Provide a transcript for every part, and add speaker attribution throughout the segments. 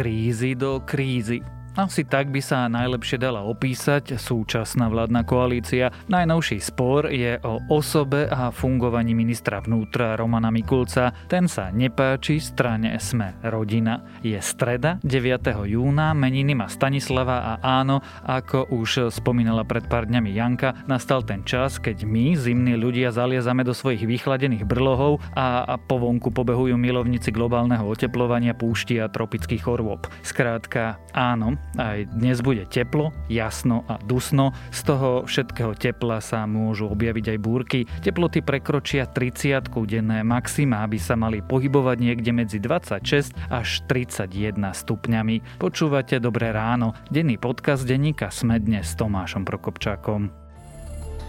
Speaker 1: krízy do krízy. Asi tak by sa najlepšie dala opísať súčasná vládna koalícia. Najnovší spor je o osobe a fungovaní ministra vnútra Romana Mikulca. Ten sa nepáči strane Sme rodina. Je streda 9. júna, meniny má Stanislava a áno, ako už spomínala pred pár dňami Janka, nastal ten čas, keď my, zimní ľudia, zaliezame do svojich vychladených brlohov a, po vonku pobehujú milovníci globálneho oteplovania, púšti a tropických chorôb. Skrátka, áno, aj dnes bude teplo, jasno a dusno. Z toho všetkého tepla sa môžu objaviť aj búrky. Teploty prekročia 30 denné maxima, aby sa mali pohybovať niekde medzi 26 až 31 stupňami. Počúvate Dobré ráno. Denný podcast denníka Sme dnes s Tomášom Prokopčákom.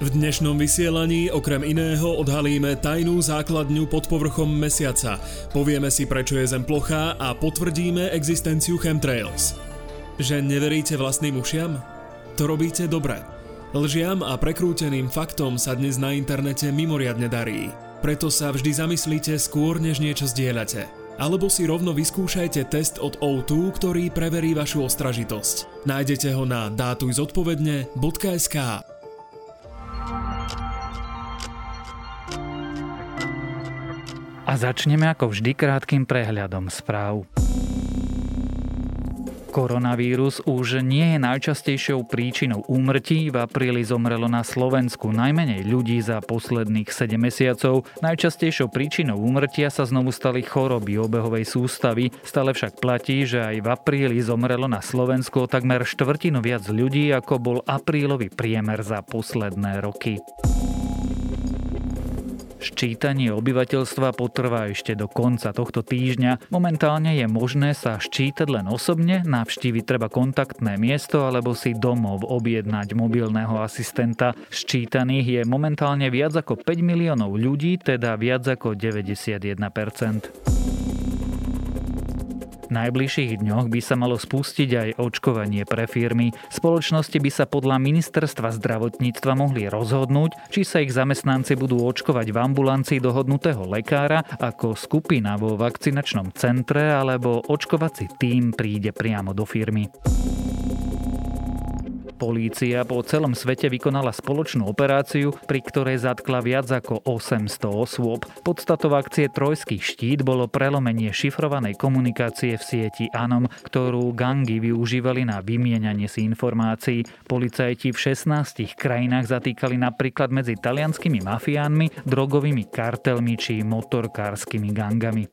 Speaker 2: V dnešnom vysielaní okrem iného odhalíme tajnú základňu pod povrchom mesiaca. Povieme si, prečo je Zem plochá a potvrdíme existenciu chemtrails. Že neveríte vlastným ušiam? To robíte dobre. Lžiam a prekrúteným faktom sa dnes na internete mimoriadne darí. Preto sa vždy zamyslíte skôr, než niečo zdieľate. Alebo si rovno vyskúšajte test od O2, ktorý preverí vašu ostražitosť. Nájdete ho na dátujzodpovedne.sk
Speaker 1: A začneme ako vždy krátkým prehľadom správ. Koronavírus už nie je najčastejšou príčinou úmrtí. V apríli zomrelo na Slovensku najmenej ľudí za posledných 7 mesiacov. Najčastejšou príčinou úmrtia sa znovu stali choroby obehovej sústavy. Stále však platí, že aj v apríli zomrelo na Slovensku takmer štvrtinu viac ľudí, ako bol aprílový priemer za posledné roky. Ščítanie obyvateľstva potrvá ešte do konca tohto týždňa. Momentálne je možné sa ščítať len osobne, navštíviť treba kontaktné miesto alebo si domov objednať mobilného asistenta. Ščítaných je momentálne viac ako 5 miliónov ľudí, teda viac ako 91% najbližších dňoch by sa malo spustiť aj očkovanie pre firmy. Spoločnosti by sa podľa ministerstva zdravotníctva mohli rozhodnúť, či sa ich zamestnanci budú očkovať v ambulancii dohodnutého lekára ako skupina vo vakcinačnom centre alebo očkovací tým príde priamo do firmy. Polícia po celom svete vykonala spoločnú operáciu, pri ktorej zatkla viac ako 800 osôb. Podstatou akcie Trojský štít bolo prelomenie šifrovanej komunikácie v sieti ANOM, ktorú gangy využívali na vymienanie si informácií. Policajti v 16 krajinách zatýkali napríklad medzi talianskými mafiánmi, drogovými kartelmi či motorkárskymi gangami.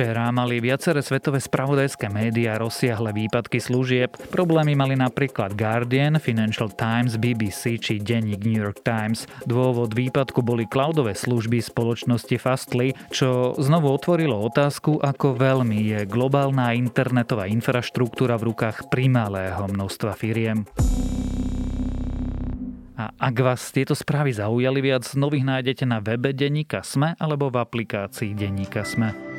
Speaker 1: Včera mali viaceré svetové spravodajské médiá rozsiahle výpadky služieb. Problémy mali napríklad Guardian, Financial Times, BBC či denník New York Times. Dôvod výpadku boli cloudové služby spoločnosti Fastly, čo znovu otvorilo otázku, ako veľmi je globálna internetová infraštruktúra v rukách primalého množstva firiem. A ak vás tieto správy zaujali viac, nových nájdete na webe Denníka Sme alebo v aplikácii Denníka Sme.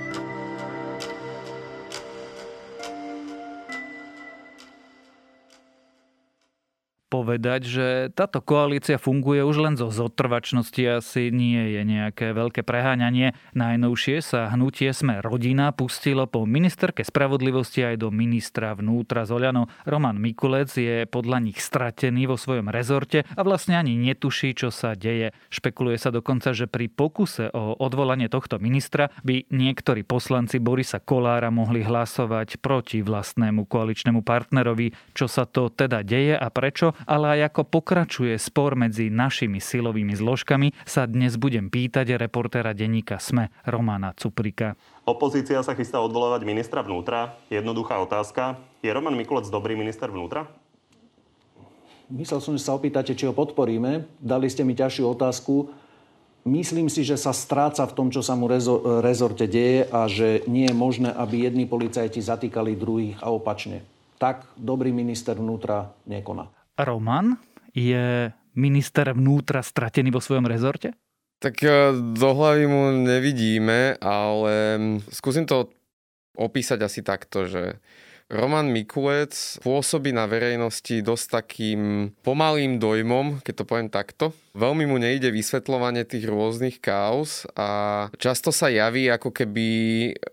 Speaker 1: Povedať, že táto koalícia funguje už len zo zotrvačnosti, asi nie je nejaké veľké preháňanie. Najnovšie sa hnutie Sme rodina pustilo po ministerke spravodlivosti aj do ministra vnútra Zoliano. Roman Mikulec je podľa nich stratený vo svojom rezorte a vlastne ani netuší, čo sa deje. Špekuluje sa dokonca, že pri pokuse o odvolanie tohto ministra by niektorí poslanci Borisa Kolára mohli hlasovať proti vlastnému koaličnému partnerovi. Čo sa to teda deje a prečo? Ale aj ako pokračuje spor medzi našimi silovými zložkami, sa dnes budem pýtať reportéra denníka SME Romana Cuprika.
Speaker 3: Opozícia sa chystá odvolávať ministra vnútra. Jednoduchá otázka. Je Roman Mikulec dobrý minister vnútra?
Speaker 4: Myslel som, že sa opýtate, či ho podporíme. Dali ste mi ťažšiu otázku. Myslím si, že sa stráca v tom, čo sa mu rezorte deje a že nie je možné, aby jedni policajti zatýkali druhých a opačne. Tak dobrý minister vnútra nekoná.
Speaker 1: Roman je minister vnútra stratený vo svojom rezorte?
Speaker 5: Tak e, do hlavy mu nevidíme, ale skúsim to opísať asi takto, že Roman Mikulec pôsobí na verejnosti dosť takým pomalým dojmom, keď to poviem takto. Veľmi mu nejde vysvetľovanie tých rôznych kaos a často sa javí, ako keby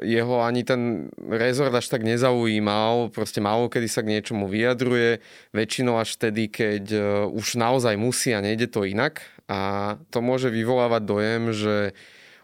Speaker 5: jeho ani ten rezort až tak nezaujímal, proste málo kedy sa k niečomu vyjadruje, väčšinou až vtedy, keď e, už naozaj musí a nejde to inak. A to môže vyvolávať dojem, že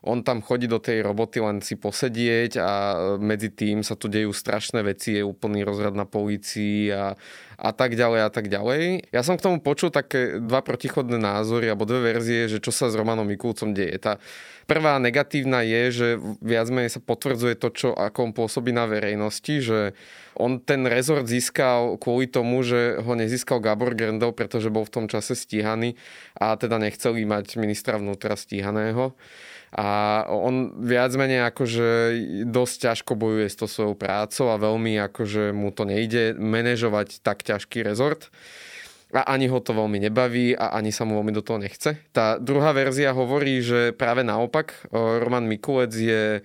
Speaker 5: on tam chodí do tej roboty len si posedieť a medzi tým sa tu dejú strašné veci, je úplný rozrad na polícii a, a tak ďalej a tak ďalej. Ja som k tomu počul také dva protichodné názory alebo dve verzie, že čo sa s Romanom Mikulcom deje. Tá prvá negatívna je, že viac menej sa potvrdzuje to, čo ako on pôsobí na verejnosti, že on ten rezort získal kvôli tomu, že ho nezískal Gabor Grendel, pretože bol v tom čase stíhaný a teda nechceli mať ministra vnútra stíhaného a on viac menej akože dosť ťažko bojuje s to svojou prácou a veľmi akože mu to nejde manažovať tak ťažký rezort a ani ho to veľmi nebaví a ani sa mu veľmi do toho nechce. Tá druhá verzia hovorí, že práve naopak Roman Mikulec je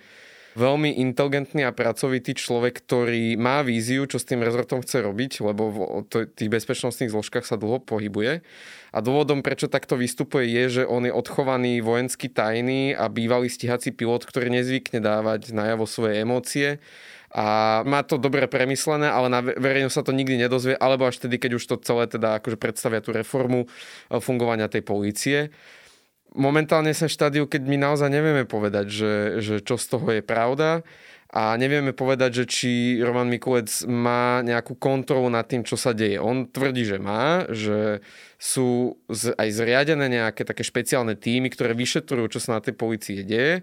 Speaker 5: veľmi inteligentný a pracovitý človek, ktorý má víziu, čo s tým rezortom chce robiť, lebo v tých bezpečnostných zložkách sa dlho pohybuje. A dôvodom, prečo takto vystupuje, je, že on je odchovaný vojenský tajný a bývalý stíhací pilot, ktorý nezvykne dávať najavo svoje emócie a má to dobre premyslené, ale na verejnosť sa to nikdy nedozvie, alebo až tedy, keď už to celé teda akože predstavia tú reformu e, fungovania tej polície momentálne sa štádiu, keď my naozaj nevieme povedať, že, že čo z toho je pravda a nevieme povedať, že či Roman Mikulec má nejakú kontrolu nad tým, čo sa deje. On tvrdí, že má, že sú aj zriadené nejaké také špeciálne týmy, ktoré vyšetrujú, čo sa na tej policii deje.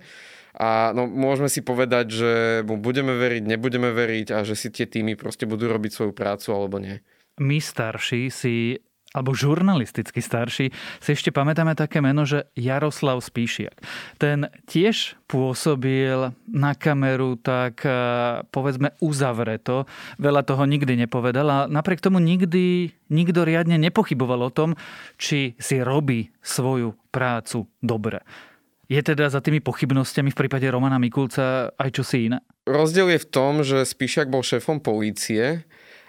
Speaker 5: A no, môžeme si povedať, že mu budeme veriť, nebudeme veriť a že si tie týmy proste budú robiť svoju prácu alebo nie.
Speaker 1: My starší si alebo žurnalisticky starší, si ešte pamätáme také meno, že Jaroslav Spíšiak. Ten tiež pôsobil na kameru tak eh, povedzme uzavreto, veľa toho nikdy nepovedal a napriek tomu nikdy nikto riadne nepochyboval o tom, či si robí svoju prácu dobre. Je teda za tými pochybnostiami v prípade Romana Mikulca aj čosi iné?
Speaker 5: Rozdiel je v tom, že Spíšak bol šéfom polície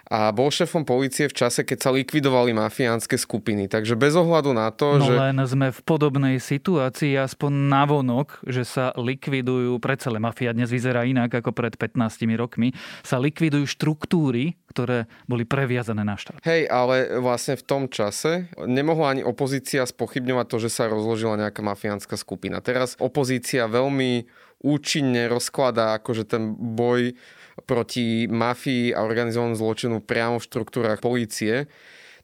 Speaker 5: a bol šéfom policie v čase, keď sa likvidovali mafiánske skupiny. Takže bez ohľadu na to,
Speaker 1: no
Speaker 5: že...
Speaker 1: len sme v podobnej situácii, aspoň navonok, že sa likvidujú, predsa len mafia dnes vyzerá inak ako pred 15 rokmi, sa likvidujú štruktúry, ktoré boli previazané na štát.
Speaker 5: Hej, ale vlastne v tom čase nemohla ani opozícia spochybňovať to, že sa rozložila nejaká mafiánska skupina. Teraz opozícia veľmi účinne rozkladá akože ten boj proti mafii a organizovanému zločinu priamo v štruktúrach polície.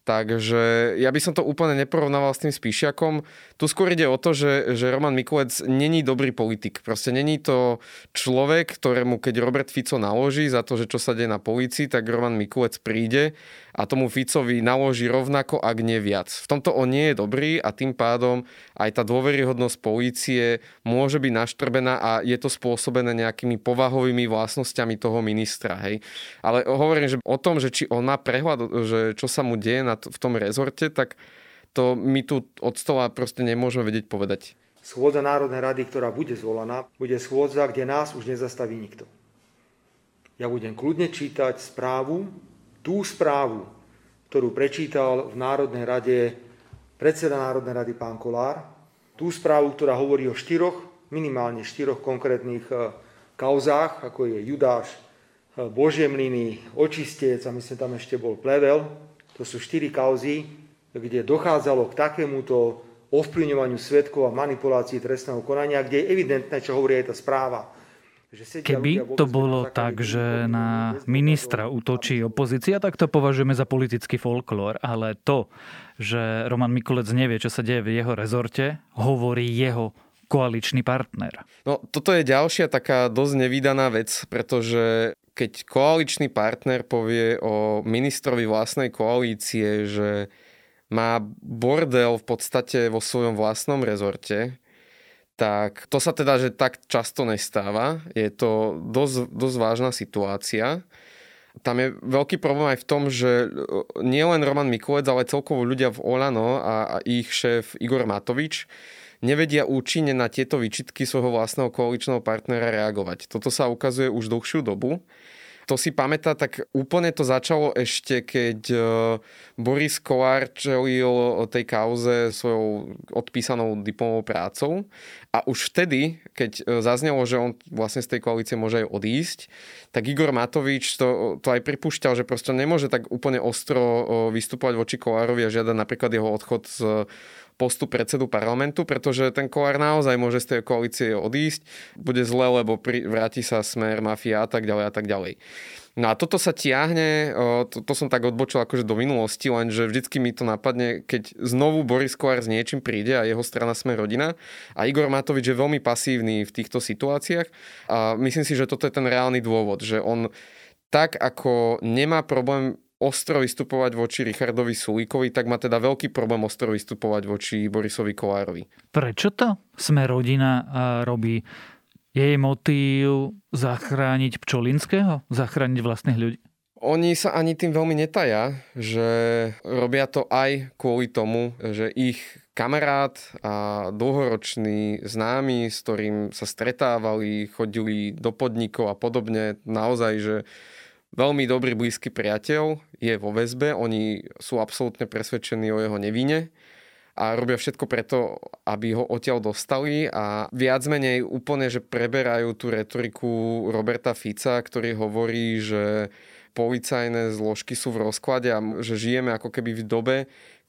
Speaker 5: Takže ja by som to úplne neporovnával s tým Spíšiakom. Tu skôr ide o to, že, že Roman Mikulec není dobrý politik. Proste není to človek, ktorému keď Robert Fico naloží za to, že čo sa deje na polícii, tak Roman Mikulec príde a tomu Ficovi naloží rovnako, ak nie viac. V tomto on nie je dobrý a tým pádom aj tá dôveryhodnosť polície môže byť naštrbená a je to spôsobené nejakými povahovými vlastnosťami toho ministra. Hej. Ale hovorím, že o tom, že či on má prehľad, že čo sa mu deje na v tom rezorte, tak to my tu od stola proste nemôžeme vedieť povedať.
Speaker 6: Schôdza Národnej rady, ktorá bude zvolaná, bude schôdza, kde nás už nezastaví nikto. Ja budem kľudne čítať správu, tú správu, ktorú prečítal v Národnej rade predseda Národnej rady pán Kolár, tú správu, ktorá hovorí o štyroch, minimálne štyroch konkrétnych e, kauzách, ako je Judáš, e, Božie mlyny, očistec a myslím, tam ešte bol plevel. To sú štyri kauzy, kde dochádzalo k takémuto ovplyvňovaniu svetkov a manipulácii trestného konania, kde je evidentné, čo hovorí aj tá správa
Speaker 1: Keby to bolo tak, že na ministra útočí opozícia, tak to považujeme za politický folklór, ale to, že Roman Mikulec nevie, čo sa deje v jeho rezorte, hovorí jeho koaličný partner.
Speaker 5: No toto je ďalšia taká dosť nevydaná vec, pretože keď koaličný partner povie o ministrovi vlastnej koalície, že má bordel v podstate vo svojom vlastnom rezorte, tak to sa teda, že tak často nestáva. Je to dosť, dosť vážna situácia. Tam je veľký problém aj v tom, že nielen Roman Mikulec, ale celkovo ľudia v Olano a, a ich šéf Igor Matovič nevedia účinne na tieto výčitky svojho vlastného koaličného partnera reagovať. Toto sa ukazuje už dlhšiu dobu. to si pamätá, tak úplne to začalo ešte, keď e, Boris Kolár čelil tej kauze svojou odpísanou diplomovou prácou a už vtedy, keď e, zaznelo, že on vlastne z tej koalície môže aj odísť, tak Igor Matovič to, to aj pripúšťal, že proste nemôže tak úplne ostro e, vystupovať voči Kolárovi a žiadať napríklad jeho odchod z postu predsedu parlamentu, pretože ten Kolár naozaj môže z tej koalície odísť, bude zle, lebo pri, vráti sa smer, mafia a tak ďalej a tak ďalej. No a toto sa tiahne, to, to som tak odbočil akože do minulosti, lenže vždycky mi to napadne, keď znovu Boris Kolár s niečím príde a jeho strana sme rodina a Igor Matovič je veľmi pasívny v týchto situáciách a myslím si, že toto je ten reálny dôvod, že on tak ako nemá problém ostro vystupovať voči Richardovi Sulíkovi, tak má teda veľký problém ostro vystupovať voči Borisovi Kolárovi.
Speaker 1: Prečo to sme rodina robí? Jej motív zachrániť Pčolinského? Zachrániť vlastných ľudí?
Speaker 5: Oni sa ani tým veľmi netaja, že robia to aj kvôli tomu, že ich kamarát a dlhoročný známy, s ktorým sa stretávali, chodili do podnikov a podobne, naozaj, že veľmi dobrý blízky priateľ je vo väzbe, oni sú absolútne presvedčení o jeho nevine a robia všetko preto, aby ho odtiaľ dostali a viac menej úplne, že preberajú tú retoriku Roberta Fica, ktorý hovorí, že policajné zložky sú v rozklade a že žijeme ako keby v dobe,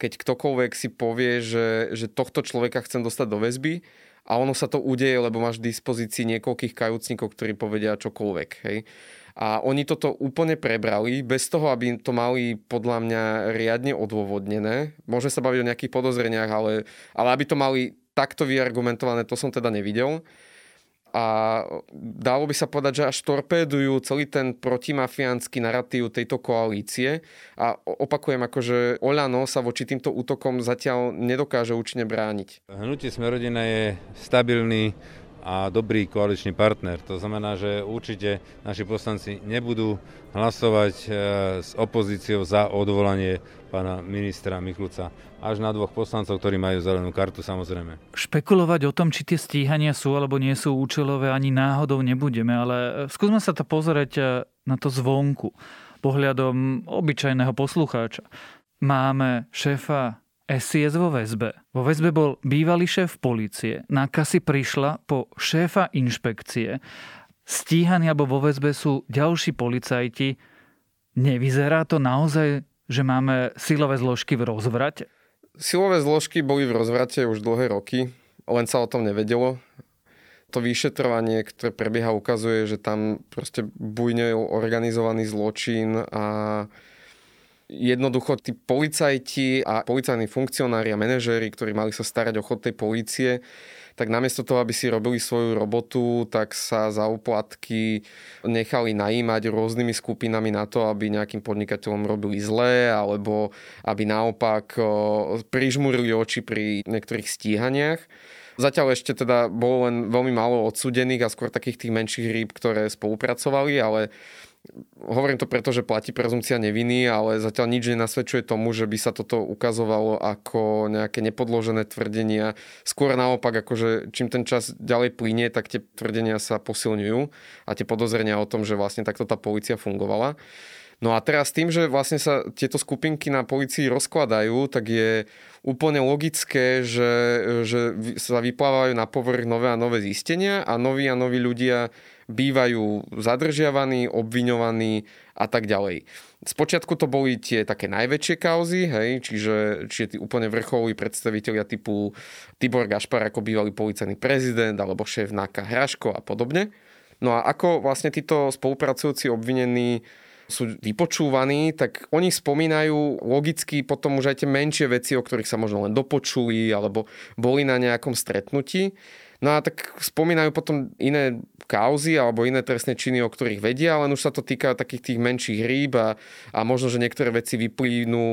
Speaker 5: keď ktokoľvek si povie, že, že tohto človeka chcem dostať do väzby a ono sa to udeje, lebo máš v dispozícii niekoľkých kajúcnikov, ktorí povedia čokoľvek. Hej. A oni toto úplne prebrali, bez toho, aby to mali podľa mňa riadne odôvodnené. Môže sa baviť o nejakých podozreniach, ale, ale aby to mali takto vyargumentované, to som teda nevidel. A dalo by sa povedať, že až torpédujú celý ten protimafiánsky narratív tejto koalície. A opakujem, akože Oľano sa voči týmto útokom zatiaľ nedokáže účinne brániť.
Speaker 7: Hnutie Smerodina je stabilný a dobrý koaličný partner. To znamená, že určite naši poslanci nebudú hlasovať e, s opozíciou za odvolanie pána ministra Mikulca. Až na dvoch poslancov, ktorí majú zelenú kartu, samozrejme.
Speaker 1: Špekulovať o tom, či tie stíhania sú alebo nie sú účelové, ani náhodou nebudeme, ale e, skúsme sa to pozrieť e, na to zvonku, pohľadom obyčajného poslucháča. Máme šéfa SIS vo väzbe. Vo väzbe bol bývalý šéf policie. Náka si prišla po šéfa inšpekcie. Stíhaní alebo vo väzbe sú ďalší policajti. Nevyzerá to naozaj, že máme silové zložky v rozvrate?
Speaker 5: Silové zložky boli v rozvrate už dlhé roky, len sa o tom nevedelo. To vyšetrovanie, ktoré prebieha, ukazuje, že tam proste bujne organizovaný zločin a Jednoducho tí policajti a policajní funkcionári a manažéri, ktorí mali sa starať o chod tej policie, tak namiesto toho, aby si robili svoju robotu, tak sa za úplatky nechali najímať rôznymi skupinami na to, aby nejakým podnikateľom robili zlé, alebo aby naopak prižmurili oči pri niektorých stíhaniach. Zatiaľ ešte teda bolo len veľmi málo odsudených a skôr takých tých menších rýb, ktoré spolupracovali, ale Hovorím to preto, že platí prezumcia neviny, ale zatiaľ nič nenasvedčuje tomu, že by sa toto ukazovalo ako nejaké nepodložené tvrdenia. Skôr naopak, akože čím ten čas ďalej plynie, tak tie tvrdenia sa posilňujú a tie podozrenia o tom, že vlastne takto tá policia fungovala. No a teraz tým, že vlastne sa tieto skupinky na policii rozkladajú, tak je úplne logické, že, že sa vyplávajú na povrch nové a nové zistenia a noví a noví ľudia bývajú zadržiavaní, obviňovaní a tak ďalej. Spočiatku to boli tie také najväčšie kauzy, hej, čiže, čiže tí úplne vrcholoví predstavitelia typu Tibor Gašpar ako bývalý policajný prezident alebo šéf Náka Hraško a podobne. No a ako vlastne títo spolupracujúci obvinení sú vypočúvaní, tak oni spomínajú logicky potom už aj tie menšie veci, o ktorých sa možno len dopočuli alebo boli na nejakom stretnutí. No a tak spomínajú potom iné kauzy alebo iné trestné činy, o ktorých vedia, len už sa to týka takých tých menších rýb a, a možno, že niektoré veci vyplynú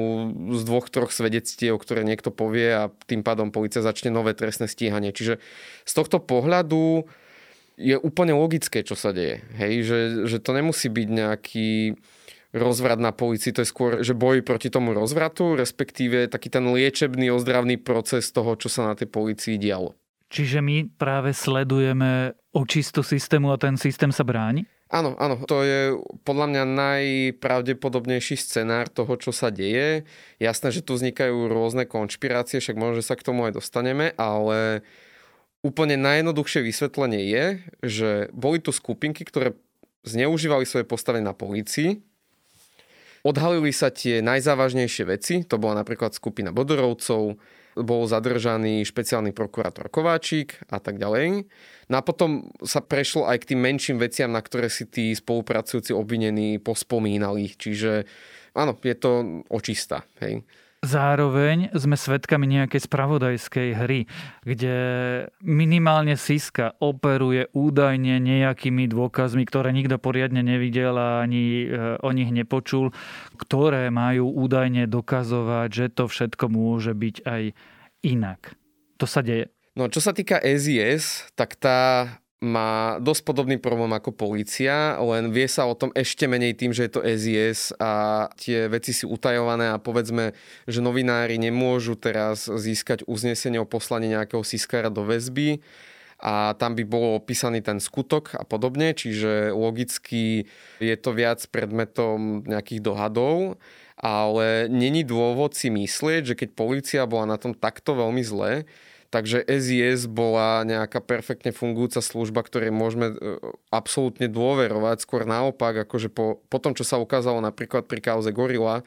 Speaker 5: z dvoch, troch svedectiev, ktoré niekto povie a tým pádom policia začne nové trestné stíhanie. Čiže z tohto pohľadu je úplne logické, čo sa deje. Hej, že, že to nemusí byť nejaký rozvrat na policii, to je skôr, že boj proti tomu rozvratu, respektíve taký ten liečebný, ozdravný proces toho, čo sa na tej policii dialo.
Speaker 1: Čiže my práve sledujeme očistu systému a ten systém sa bráni?
Speaker 5: Áno, áno, to je podľa mňa najpravdepodobnejší scenár toho, čo sa deje. Jasné, že tu vznikajú rôzne konšpirácie, však možno, že sa k tomu aj dostaneme, ale úplne najjednoduchšie vysvetlenie je, že boli tu skupinky, ktoré zneužívali svoje postavenie na polícii, Odhalili sa tie najzávažnejšie veci, to bola napríklad skupina Bodorovcov, bol zadržaný špeciálny prokurátor Kováčik a tak ďalej. No a potom sa prešlo aj k tým menším veciam, na ktoré si tí spolupracujúci obvinení pospomínali. Čiže áno, je to očista. Hej.
Speaker 1: Zároveň sme svedkami nejakej spravodajskej hry, kde minimálne Siska operuje údajne nejakými dôkazmi, ktoré nikto poriadne nevidel a ani e, o nich nepočul, ktoré majú údajne dokazovať, že to všetko môže byť aj inak. To sa deje.
Speaker 5: No čo sa týka SIS, tak tá má dosť podobný problém ako policia, len vie sa o tom ešte menej tým, že je to SIS a tie veci sú utajované a povedzme, že novinári nemôžu teraz získať uznesenie o poslaní nejakého siskara do väzby a tam by bol opísaný ten skutok a podobne, čiže logicky je to viac predmetom nejakých dohadov, ale není dôvod si myslieť, že keď policia bola na tom takto veľmi zle, Takže SIS bola nejaká perfektne fungujúca služba, ktorej môžeme e, absolútne dôverovať. Skôr naopak, akože po, po tom, čo sa ukázalo napríklad pri kauze Gorila,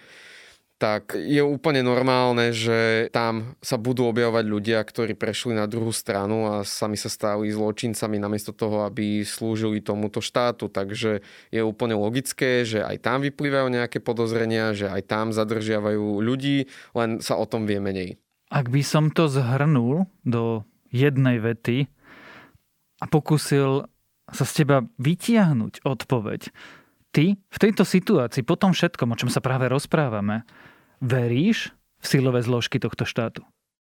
Speaker 5: tak je úplne normálne, že tam sa budú objavovať ľudia, ktorí prešli na druhú stranu a sami sa stali zločincami namiesto toho, aby slúžili tomuto štátu. Takže je úplne logické, že aj tam vyplývajú nejaké podozrenia, že aj tam zadržiavajú ľudí, len sa o tom vie menej.
Speaker 1: Ak by som to zhrnul do jednej vety a pokusil sa z teba vytiahnuť odpoveď, ty v tejto situácii, po tom všetkom, o čom sa práve rozprávame, veríš v silové zložky tohto štátu?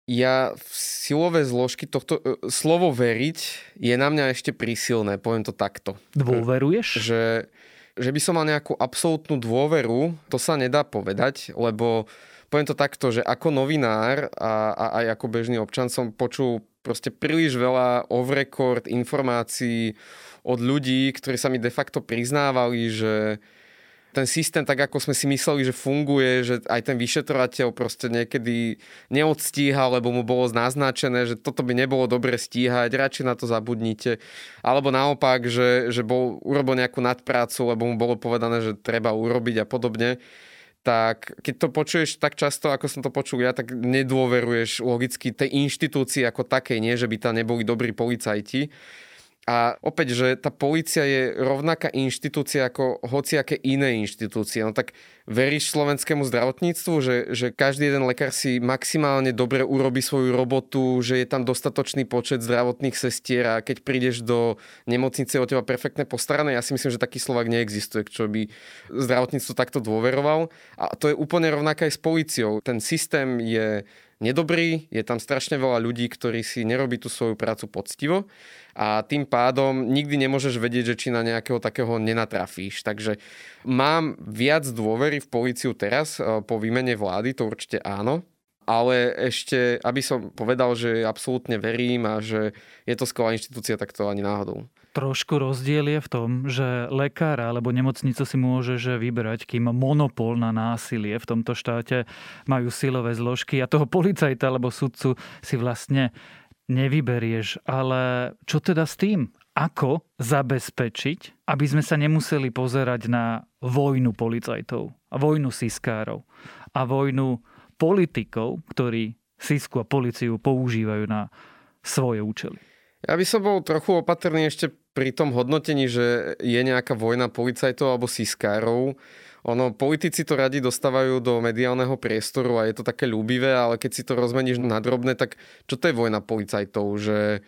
Speaker 5: Ja v silové zložky tohto... E, slovo veriť je na mňa ešte prísilné, poviem to takto.
Speaker 1: Dôveruješ?
Speaker 5: Že, že by som mal nejakú absolútnu dôveru, to sa nedá povedať, lebo poviem to takto, že ako novinár a, a aj ako bežný občan som počul proste príliš veľa off-record informácií od ľudí, ktorí sa mi de facto priznávali, že ten systém, tak ako sme si mysleli, že funguje, že aj ten vyšetrovateľ proste niekedy neodstíhal, lebo mu bolo naznačené, že toto by nebolo dobre stíhať, radšej na to zabudnite. Alebo naopak, že, že bol, urobil nejakú nadprácu, lebo mu bolo povedané, že treba urobiť a podobne tak keď to počuješ tak často, ako som to počul ja, tak nedôveruješ logicky tej inštitúcii ako takej, nie, že by tam neboli dobrí policajti. A opäť, že tá policia je rovnaká inštitúcia ako hociaké iné inštitúcie. No tak veríš slovenskému zdravotníctvu, že, že každý jeden lekár si maximálne dobre urobí svoju robotu, že je tam dostatočný počet zdravotných sestier a keď prídeš do nemocnice o teba perfektne postarané, ja si myslím, že taký Slovak neexistuje, čo by zdravotníctvo takto dôveroval. A to je úplne rovnaké aj s policiou. Ten systém je nedobrý, je tam strašne veľa ľudí, ktorí si nerobí tú svoju prácu poctivo a tým pádom nikdy nemôžeš vedieť, že či na nejakého takého nenatrafíš. Takže mám viac dôvery v policiu teraz e, po výmene vlády, to určite áno, ale ešte, aby som povedal, že absolútne verím a že je to skvelá inštitúcia, tak to ani náhodou.
Speaker 1: Trošku rozdiel je v tom, že lekár alebo nemocnica si môže že vybrať, kým monopol na násilie v tomto štáte majú silové zložky a toho policajta alebo sudcu si vlastne nevyberieš. Ale čo teda s tým? Ako zabezpečiť, aby sme sa nemuseli pozerať na vojnu policajtov a vojnu siskárov a vojnu politikov, ktorí sisku a policiu používajú na svoje účely?
Speaker 5: Ja by som bol trochu opatrný ešte pri tom hodnotení, že je nejaká vojna policajtov alebo siskárov ono, politici to radi dostávajú do mediálneho priestoru a je to také ľúbivé, ale keď si to rozmeníš na drobné, tak čo to je vojna policajtov? Že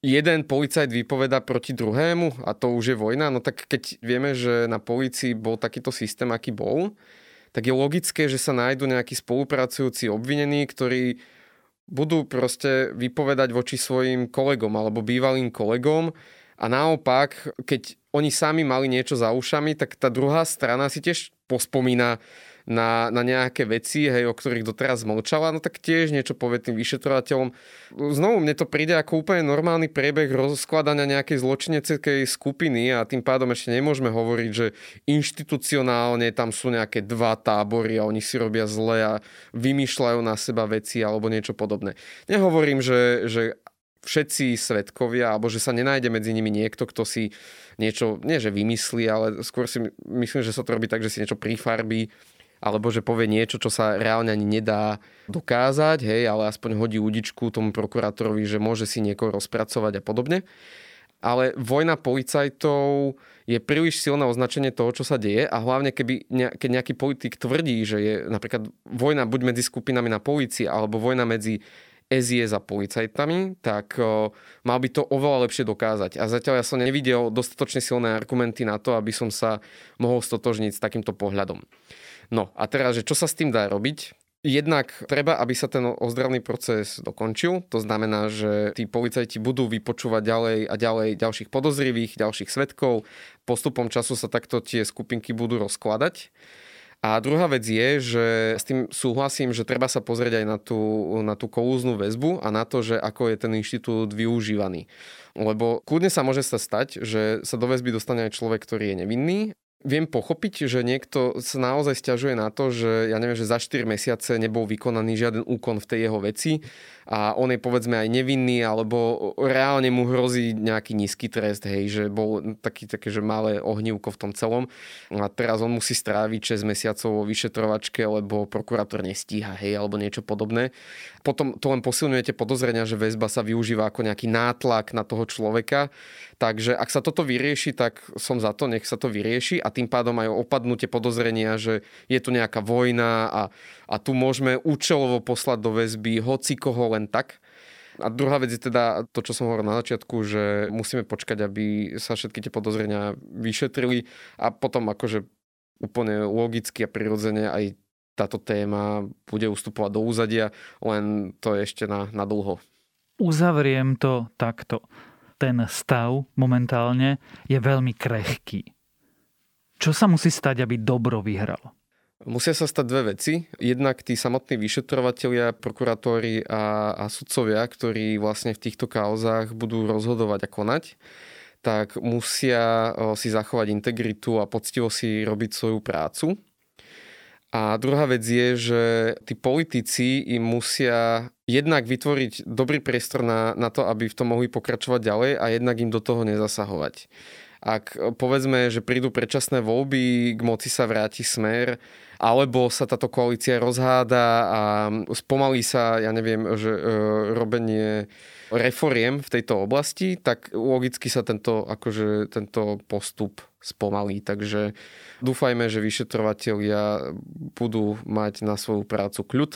Speaker 5: jeden policajt vypoveda proti druhému a to už je vojna, no tak keď vieme, že na policii bol takýto systém, aký bol, tak je logické, že sa nájdú nejakí spolupracujúci obvinení, ktorí budú proste vypovedať voči svojim kolegom alebo bývalým kolegom. A naopak, keď oni sami mali niečo za ušami, tak tá druhá strana si tiež pospomína na, na nejaké veci, hej, o ktorých doteraz mlčala, no tak tiež niečo povie tým vyšetrovateľom. Znovu mne to príde ako úplne normálny priebeh rozkladania nejakej zločineckej skupiny a tým pádom ešte nemôžeme hovoriť, že inštitucionálne tam sú nejaké dva tábory a oni si robia zle a vymýšľajú na seba veci alebo niečo podobné. Nehovorím, že, že všetci svetkovia, alebo že sa nenájde medzi nimi niekto, kto si niečo, nie že vymyslí, ale skôr si myslím, že sa to robí tak, že si niečo prifarbí, alebo že povie niečo, čo sa reálne ani nedá dokázať, hej, ale aspoň hodí údičku tomu prokurátorovi, že môže si niekoho rozpracovať a podobne. Ale vojna policajtov je príliš silné označenie toho, čo sa deje a hlavne keby, keď nejaký politik tvrdí, že je napríklad vojna buď medzi skupinami na policii alebo vojna medzi SIS za policajtami, tak mal by to oveľa lepšie dokázať. A zatiaľ ja som nevidel dostatočne silné argumenty na to, aby som sa mohol stotožniť s takýmto pohľadom. No a teraz, že čo sa s tým dá robiť? Jednak treba, aby sa ten ozdravný proces dokončil. To znamená, že tí policajti budú vypočúvať ďalej a ďalej ďalších podozrivých, ďalších svetkov. Postupom času sa takto tie skupinky budú rozkladať. A druhá vec je, že s tým súhlasím, že treba sa pozrieť aj na tú, na tú kolúznu väzbu a na to, že ako je ten inštitút využívaný. Lebo kľudne sa môže sa stať, že sa do väzby dostane aj človek, ktorý je nevinný Viem pochopiť, že niekto sa naozaj stiažuje na to, že ja neviem, že za 4 mesiace nebol vykonaný žiaden úkon v tej jeho veci a on je povedzme aj nevinný, alebo reálne mu hrozí nejaký nízky trest, hej, že bol taký, také, že malé ohnívko v tom celom a teraz on musí stráviť 6 mesiacov vo vyšetrovačke, lebo prokurátor nestíha, hej, alebo niečo podobné. Potom to len posilňujete podozrenia, že väzba sa využíva ako nejaký nátlak na toho človeka. Takže ak sa toto vyrieši, tak som za to, nech sa to vyrieši a tým pádom aj opadnutie podozrenia, že je tu nejaká vojna a, a tu môžeme účelovo poslať do väzby hoci koho len tak. A druhá vec je teda to, čo som hovoril na začiatku, že musíme počkať, aby sa všetky tie podozrenia vyšetrili a potom akože úplne logicky a prirodzene aj táto téma bude ustupovať do úzadia, len to je ešte na, na dlho.
Speaker 1: Uzavriem to takto. Ten stav momentálne je veľmi krehký. Čo sa musí stať, aby dobro vyhralo?
Speaker 5: Musia sa stať dve veci. Jednak tí samotní vyšetrovateľia, prokurátori a, a sudcovia, ktorí vlastne v týchto kauzách budú rozhodovať a konať, tak musia si zachovať integritu a poctivo si robiť svoju prácu. A druhá vec je, že tí politici im musia jednak vytvoriť dobrý priestor na, na to, aby v tom mohli pokračovať ďalej a jednak im do toho nezasahovať ak povedzme, že prídu predčasné voľby, k moci sa vráti smer, alebo sa táto koalícia rozháda a spomalí sa, ja neviem, že e, robenie reforiem v tejto oblasti, tak logicky sa tento, akože, tento postup spomalí. Takže dúfajme, že vyšetrovateľia budú mať na svoju prácu kľud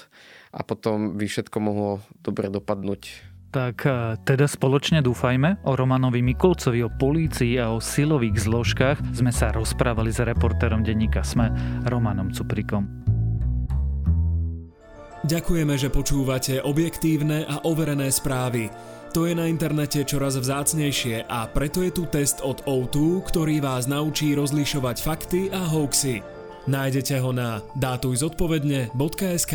Speaker 5: a potom by všetko mohlo dobre dopadnúť
Speaker 1: tak e, teda spoločne dúfajme. O Romanovi Mikulcovi, o polícii a o silových zložkách sme sa rozprávali s reportérom denníka Sme, Romanom Cuprikom.
Speaker 2: Ďakujeme, že počúvate objektívne a overené správy. To je na internete čoraz vzácnejšie a preto je tu test od O2, ktorý vás naučí rozlišovať fakty a hoaxy. Nájdete ho na dátujzodpovedne.sk.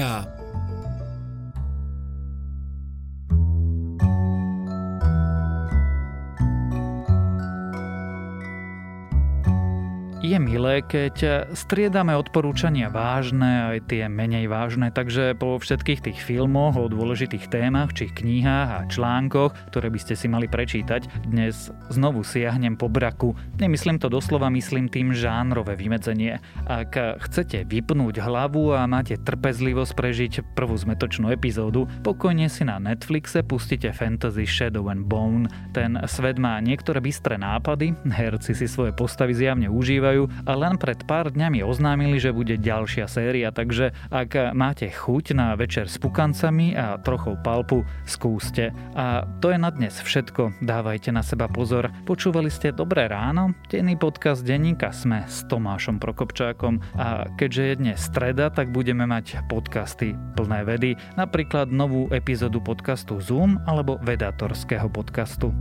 Speaker 1: Je milé, keď striedame odporúčania vážne aj tie menej vážne, takže po všetkých tých filmoch o dôležitých témach či knihách a článkoch, ktoré by ste si mali prečítať, dnes znovu siahnem po braku. Nemyslím to doslova, myslím tým žánrové vymedzenie. Ak chcete vypnúť hlavu a máte trpezlivosť prežiť prvú zmetočnú epizódu, pokojne si na Netflixe pustite Fantasy Shadow and Bone. Ten svet má niektoré bystré nápady, herci si svoje postavy zjavne užívajú, a len pred pár dňami oznámili, že bude ďalšia séria, takže ak máte chuť na večer s pukancami a trochou palpu, skúste. A to je na dnes všetko, dávajte na seba pozor. Počúvali ste Dobré ráno, denný podcast denníka Sme s Tomášom Prokopčákom a keďže je dnes streda, tak budeme mať podcasty plné vedy, napríklad novú epizódu podcastu Zoom alebo vedatorského podcastu.